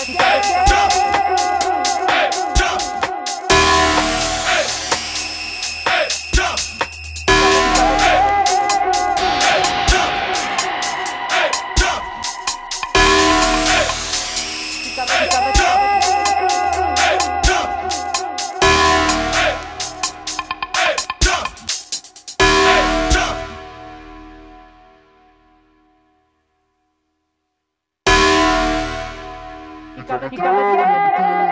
Let's get it. 片付け